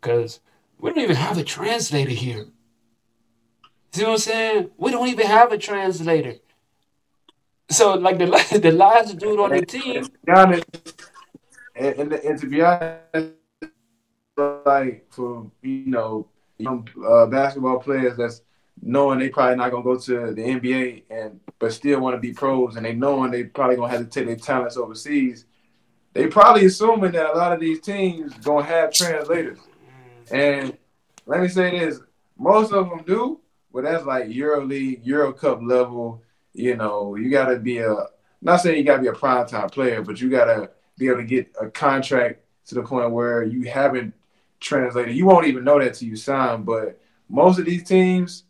because we don't even have a translator here. See what I'm saying? We don't even have a translator. So like the the last dude on the team. And, and, and to be honest, like for you know young uh, basketball players that's knowing they probably not gonna go to the NBA and but still want to be pros and they knowing they probably gonna have to take their talents overseas, they probably assuming that a lot of these teams gonna have translators. And let me say this, most of them do, but that's like Euro League, Euro Cup level. You know, you gotta be a not saying you gotta be a prime time player, but you gotta be able to get a contract to the point where you haven't translated. You won't even know that till you sign. But most of these teams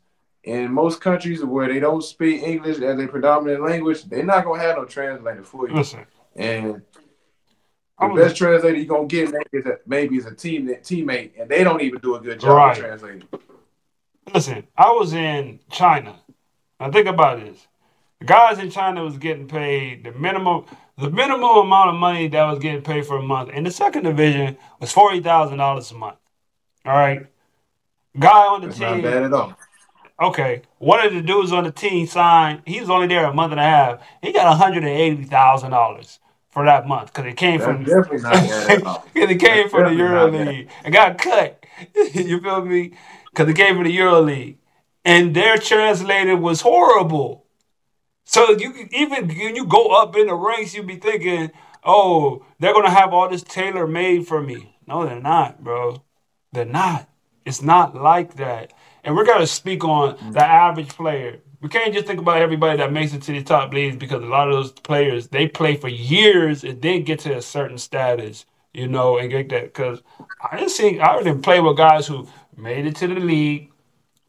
in most countries where they don't speak English as a predominant language, they're not gonna have no translator for you. Listen, And the best translator you're gonna get maybe is a, maybe is a team teammate, and they don't even do a good job Right. translating. listen. I was in China. Now think about this. The guys in China was getting paid the minimum the minimum amount of money that was getting paid for a month. In the second division was forty thousand dollars a month. All right. Guy on the That's team. not bad at all. Okay, one of the dudes on the team signed. He was only there a month and a half. He got one hundred and eighty thousand dollars for that month because it came That's from definitely not bad at all. because it came That's from the definitely Euro not bad. League and got cut. you feel me? Because it came from the Euro League, and their translator was horrible. So you even when you go up in the ranks, you be thinking, "Oh, they're gonna have all this tailor made for me." No, they're not, bro. They're not. It's not like that. And we're gonna speak on the average player. We can't just think about everybody that makes it to the top leagues because a lot of those players they play for years and then get to a certain status, you know, and get that. Because I didn't see, I didn't play with guys who made it to the league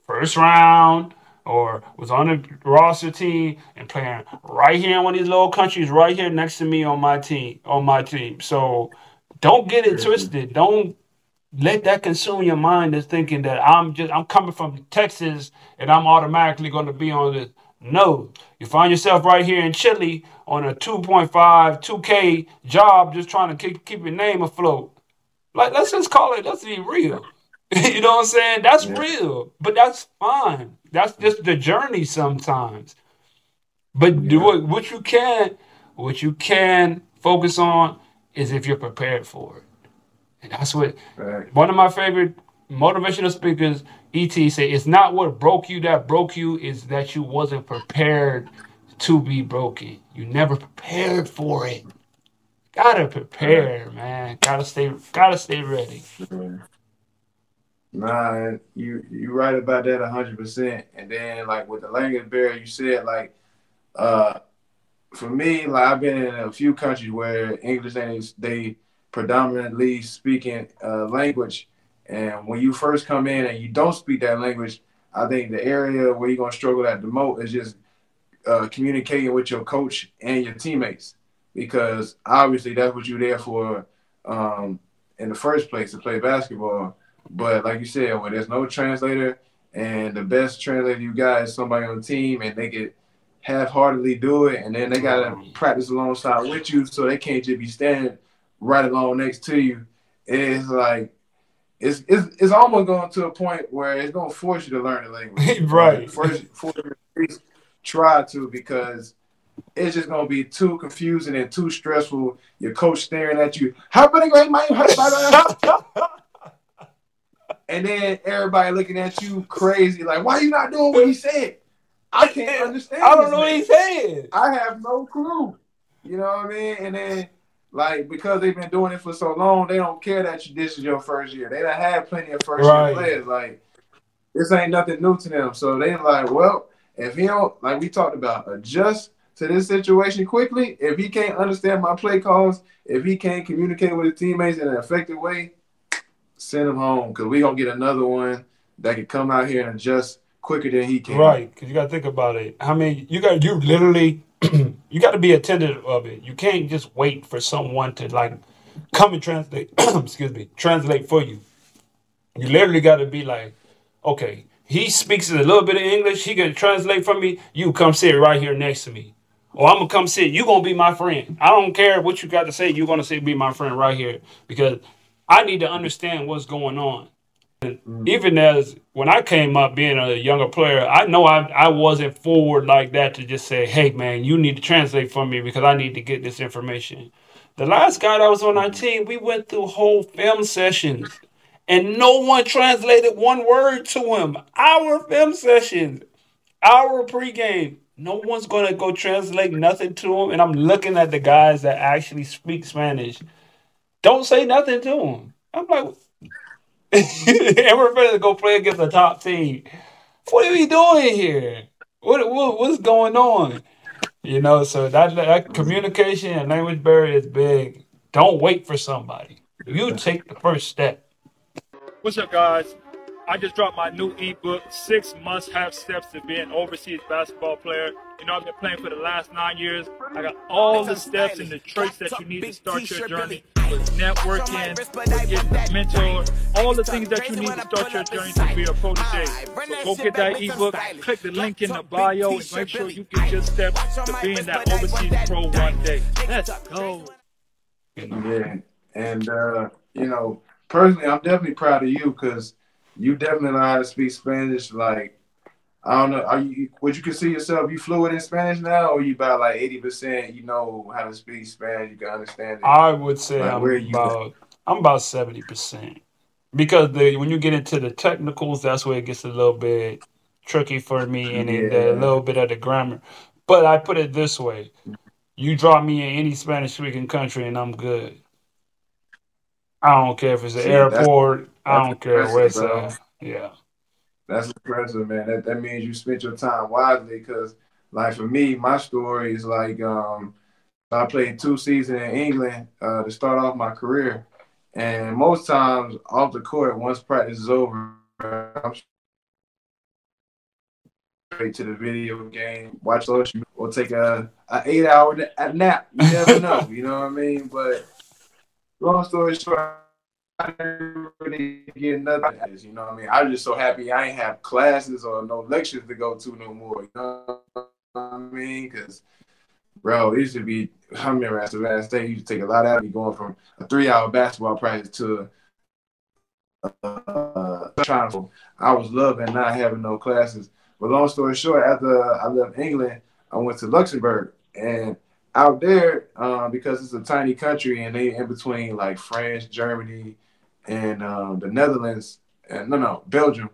first round or was on the roster team and playing right here in one of these little countries right here next to me on my team on my team. So don't get it twisted. Don't let that consume your mind as thinking that I'm just I'm coming from Texas and I'm automatically going to be on this. No, you find yourself right here in Chile on a 2.5, 2K job, just trying to keep keep your name afloat. Like let's just call it. Let's be real. you know what I'm saying? That's Yeah. real, but that's fine. That's just the journey sometimes. But do Yeah. what what you can, what you can focus on is if you're prepared for it. And that's what Right. one of my favorite motivational speakers, ET, say it's not what broke you that broke you, is that you wasn't prepared to be broken. You never prepared for it. Gotta prepare, man. Gotta stay gotta stay ready. Nah, you you right about that hundred percent. And then like with the language barrier, you said like uh for me, like I've been in a few countries where English ain't they predominantly speaking uh, language, and when you first come in and you don't speak that language, I think the area where you're gonna struggle at the most is just uh, communicating with your coach and your teammates, because obviously that's what you're there for um, in the first place to play basketball. But like you said, when there's no translator and the best translator you got is somebody on the team and they could half-heartedly do it and then they gotta practice alongside with you so they can't just be standing right along next to you. It's like it's it's, it's almost going to a point where it's gonna force you to learn the language. Right. First force you to at least try to because it's just gonna be too confusing and too stressful. Your coach staring at you. How great man? And then everybody looking at you crazy, like, why are you not doing what he said? I can't understand. I don't know what man. he's saying. I have no clue. You know what I mean? And then, like, because they've been doing it for so long, they don't care that you, this is your first year. They done had plenty of first Right. year players. Like, this ain't nothing new to them. So they like, well, if he don't, like we talked about, adjust to this situation quickly. If he can't understand my play calls, if he can't communicate with his teammates in an effective way, send him home because we gonna get another one that can come out here and adjust quicker than he can. Right, because you got to think about it. I mean, you got you literally you got to be attentive of it. You can't just wait for someone to like come and translate. excuse me, translate for you. You literally got to be like, okay, he speaks a little bit of English. He can translate for me. You come sit right here next to me. Or I'm gonna come sit. You gonna be my friend. I don't care what you got to say. You're gonna say be my friend right here because I need to understand what's going on. Mm. Even as when I came up being a younger player, I know I, I wasn't forward like that to just say, hey, man, you need to translate for me because I need to get this information. The last guy that was on our team, we went through whole film sessions and no one translated one word to him. Our film sessions, our pregame, no one's going to go translate nothing to him. And I'm looking at the guys that actually speak Spanish. Don't say nothing to him. I'm like, and we're ready to go play against the top team. What are we doing here? What, what what's going on? You know, so that that communication and language barrier is big. Don't wait for somebody. You take the first step. What's up, guys? I just dropped my new ebook, Six Must Have Steps to Be an Overseas Basketball Player. You know, I've been playing for the last nine years. I got all the steps and the traits that you need to start your journey with networking, with getting mentor, all the things that you need to start your journey to be a protege. So go get that ebook, click the link in the bio, and make sure you get your steps to being that overseas pro one day. Let's go. Yeah, and uh, you know, personally, I'm definitely proud of you because you definitely know how to speak Spanish. Like, I don't know, are you? Would you consider yourself you fluent in Spanish now, or you about like eighty percent? You know how to speak Spanish, you can understand it. I would say Like, I'm where you- about I'm about seventy percent because the when you get into the technicals, that's where it gets a little bit tricky for me, and Yeah. the little bit of the grammar. But I put it this way: you drop me in any Spanish speaking country, and I'm good. I don't care if it's an See, airport. I don't care where it's impressive, at. Yeah. That's impressive, man. That that means you spent your time wisely. Because, like for me, my story is like um, I played two seasons in England uh, to start off my career, and most times off the court, once practice is over, I'm straight to the video game, watch social, or take a, a eight hour nap. You never know. You know what I mean? But long story short. You know what I mean? I was just so happy I ain't have classes or no lectures to go to no more. You know what I mean? Because, bro, it used to be, I remember at Savannah State, you used to take a lot out of me going from a three hour basketball practice to uh, trying to, I was loving not having no classes. But long story short, after I left England, I went to Luxembourg. And out there, um, because it's a tiny country and they in between like France, Germany, and um, the Netherlands, and no, no, Belgium,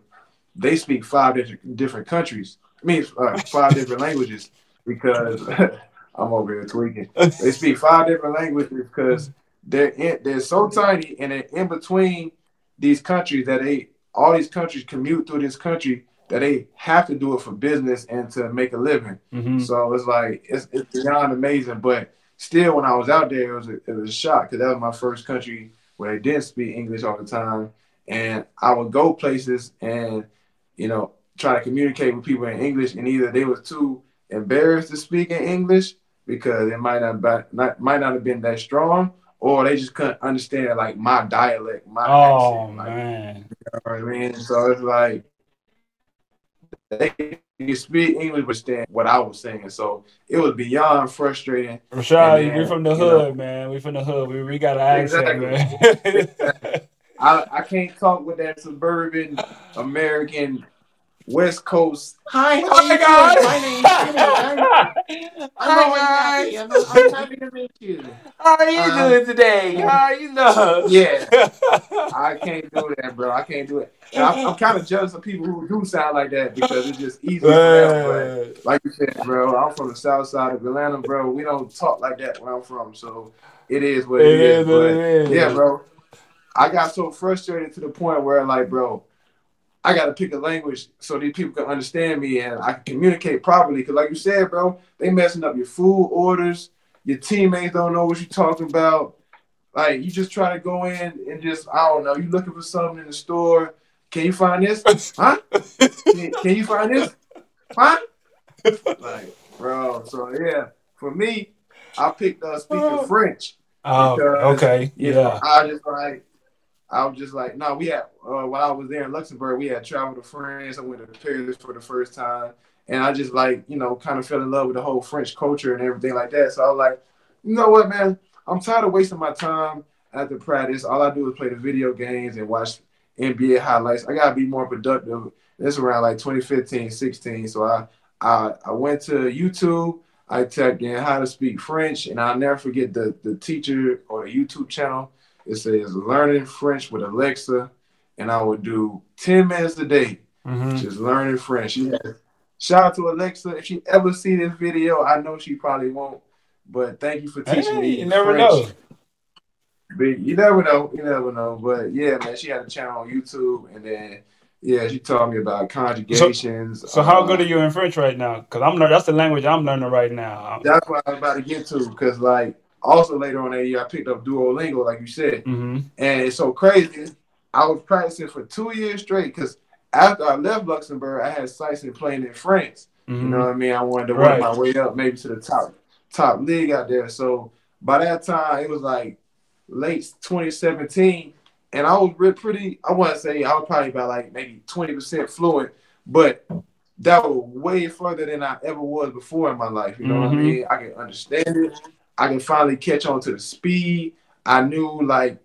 they speak five different different countries. I mean, uh, five different languages because I'm over here tweaking. They speak five different languages because they're in, they're so tiny and they're in between these countries that they all these countries commute through this country that they have to do it for business and to make a living. hmm So it's like it's, it's beyond amazing. But still, when I was out there, it was a, it was a shock because that was my first country where they didn't speak English all the time, and I would go places and you know try to communicate with people in English, and either they was too embarrassed to speak in English because it might not be, not might not have been that strong, or they just couldn't understand like my dialect, my Oh accent. Like, man. you know what I mean? So it's like they can speak English, but understand what I was saying. So it was beyond frustrating. Rashad, And we then, from the you hood, know- man. We from the hood. We, we got an accent, Exactly. man. I, I can't talk with that suburban American West Coast. Hi, how Oh my you God. My name's Jimmy. I'm, I'm always Hi, happy. I'm, guys. I'm happy to meet you. How are you Um, doing today? How are you doing? Yeah. I can't do that, bro. I can't do it. I'm, I'm kind of jealous of people who do sound like that because it's just easy them. Like you said, bro, I'm from the south side of Atlanta, bro. We don't talk like that where I'm from, so it is what It it is. is what it is. yeah, bro, I got so frustrated to the point where, like, bro, I got to pick a language so these people can understand me and I can communicate properly. Because, like you said, bro, they messing up your food orders. Your teammates don't know what you're talking about. Like, you just try to go in and just, I don't know, you looking for something in the store. Can you find this? Huh? Can, can you find this? Huh? Like, bro, so yeah, for me, I picked up speaking French. Oh, Because, okay. You know, Yeah. I just like, I was just like, no, we had, uh, while I was there in Luxembourg, we had traveled to France. I went to Paris for the first time. And I just like, you know, kind of fell in love with the whole French culture and everything like that. So I was like, you know what, man? I'm tired of wasting my time. after practice, all I do is play the video games and watch NBA highlights. I gotta be more productive. This around like 2015, 16. So I I, I went to YouTube. I typed in how to speak French, and I'll never forget the the teacher or the YouTube channel. It says learning French with Alexa, and I would do 10 minutes a day Mhm. just learning French. She has, shout out to Alexa. If she ever see this video, I know she probably won't. But thank you for teaching Hey, me. you never French. know. But you never know. You never know. But yeah, man, she had a channel on YouTube, and then yeah, she taught me about conjugations. So how uh, good are you in French right now? Because I'm learning. That's the language I'm learning right now. That's what I was about to get to. Because like also later on that year, I picked up Duolingo, like you said, hmm and it's so crazy. I was practicing for two years straight. Because after I left Luxembourg, I had sights in playing in France. You know what I mean? I wanted to work Right. my way up maybe to the top top league out there. So by that time, it was like late 2017, and I was re- pretty. I want to say I was probably about like maybe 20 percent fluent, but that was way further than I ever was before in my life. You know what I Mhm. mean? I can understand it. I can finally catch on to the speed. I knew like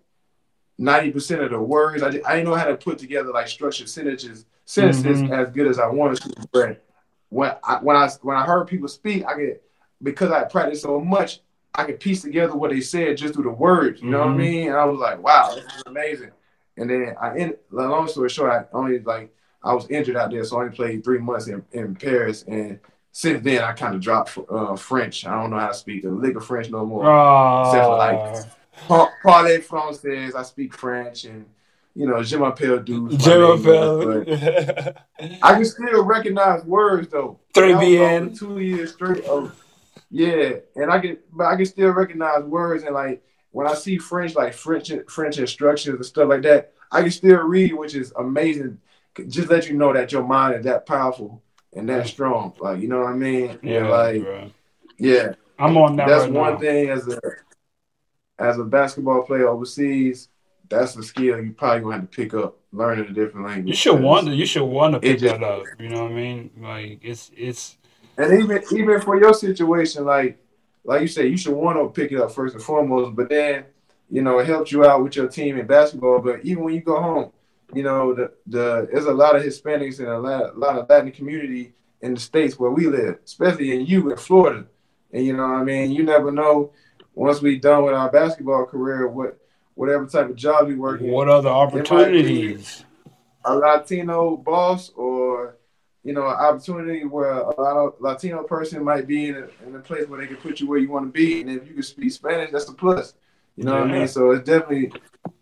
90% of the words. I, did, I didn't know how to put together like structured sentences sentences Mhm. as good as I wanted to. But when I when I when I heard people speak, I could because I practiced so much, I could piece together what they said just through the words. You know what I Mhm. mean? And I was like, wow, this is amazing. And then I end long story short, I only like I was injured out there, so I only played three months in, in Paris and since then I kind of dropped uh, French. I don't know how to speak the lick of French no more. Except for, like, Uh, Pa- Parler français, I speak French, and you know, je m'appelle douce. my Jerome name is, but Bell. I can still recognize words though. Three And I was bien. off for Two years straight of yeah, and I can, but I can still recognize words and like when I see French, like French French instructions and stuff like that, I can still read, which is amazing. Just let you know that your mind is that powerful and that strong. Like you know what I mean? Yeah, And, like bro. yeah, I'm on that that's right one now. thing as a as a basketball player overseas. That's a skill you probably gonna have to pick up, learning a different language. You should want to. You should want to pick just- that up. You know what I mean? Like it's it's. And even even for your situation, like like you said, you should want to pick it up first and foremost. But then, you know, it helps you out with your team in basketball. But even when you go home, you know, the the there's a lot of Hispanics and a lot, a lot of Latin community in the states where we live, especially in you in Florida. And you know, what I mean, you never know once we done with our basketball career, what whatever type of job we work in, What other opportunities? a Latino boss or you know an opportunity where a lot of Latino person might be in a, in a place where they can put you where you want to be, and if you can speak Spanish, that's a plus. You know what I mean? So it's definitely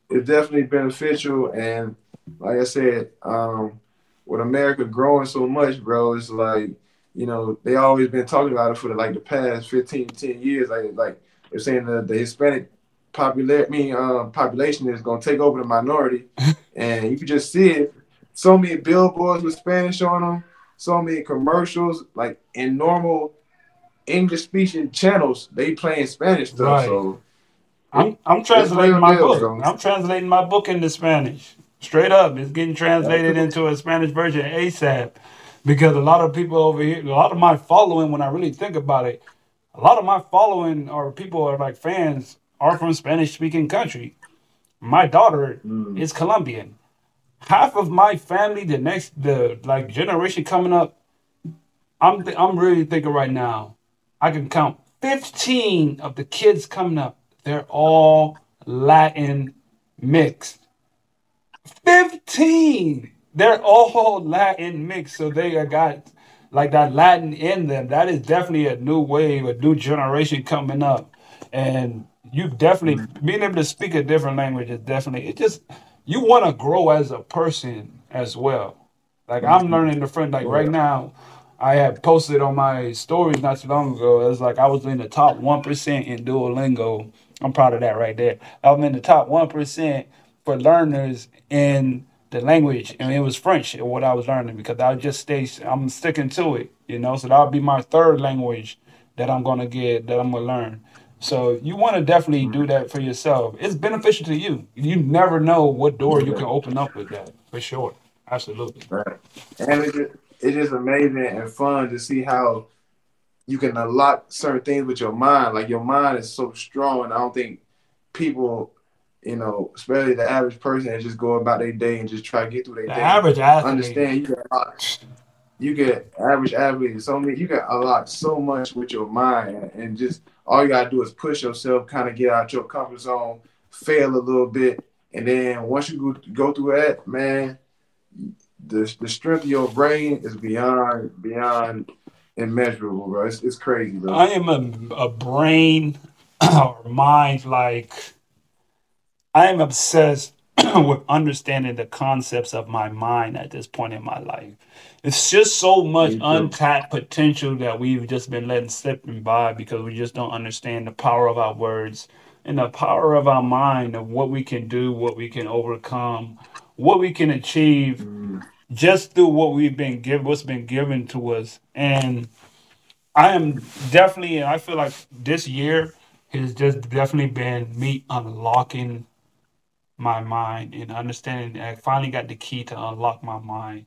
it's definitely beneficial, and like I said, um, with America growing so much, bro, it's like you know they always been talking about it for the, like the past 15, 10 years. Like like they're saying that the Hispanic popular, I mean, uh, population is gonna take over the minority, and you can just see it. So many billboards with Spanish on them, so many commercials, like in normal English speaking channels, they playing Spanish stuff. Right. So I'm I'm translating my book. I'm translating my book into Spanish. Straight up, it's getting translated into a Spanish version ASAP. Because a lot of people over here, a lot of my following, when I really think about it, a lot of my following or people are like fans are from Spanish speaking country. My daughter Mm. is Colombian. Half of my family, the next the like generation coming up, I'm th- I'm really thinking right now, I can count 15 of the kids coming up. They're all Latin mixed. 15. They're all Latin mixed, so they are got like that Latin in them. That is definitely a new wave, a new generation coming up, and you definitely mm-hmm. being able to speak a different language is definitely it. Just you want to grow as a person as well. Like I'm mm-hmm. learning the friend. Like right now, I had posted on my stories not too long ago. It was like I was in the top one percent in Duolingo. I'm proud of that right there. I'm in the top one percent for learners in the language, and it was French. What I was learning because I just stay. I'm sticking to it, you know. So that'll be my third language that I'm gonna get that I'm gonna learn. So you want to definitely do that for yourself. It's beneficial to you. You never know what door you can open up with that. For sure, absolutely. Right. And it's just, it's just amazing and fun to see how you can unlock certain things with your mind. Like your mind is so strong, and I don't think people you know, especially the average person that just go about their day and just try to get through their The day. average athlete. Understand you got a lot, you get average athlete, so many you got a lot so much with your mind and just all you gotta do is push yourself, kind of get out your comfort zone, fail a little bit, and then once you go, go through that, man, the the strength of your brain is beyond beyond immeasurable, bro. It's, it's crazy, bro. I am a, a brain or mind like I am obsessed with understanding the concepts of my mind at this point in my life. It's just so much untapped potential that we've just been letting slipping by because we just don't understand the power of our words and the power of our mind of what we can do, what we can overcome, what we can achieve Mm, just through what we've been given, what's been given to us. And I am definitely, and I feel like this year has just definitely been me unlocking my mind and understanding. I finally got the key to unlock my mind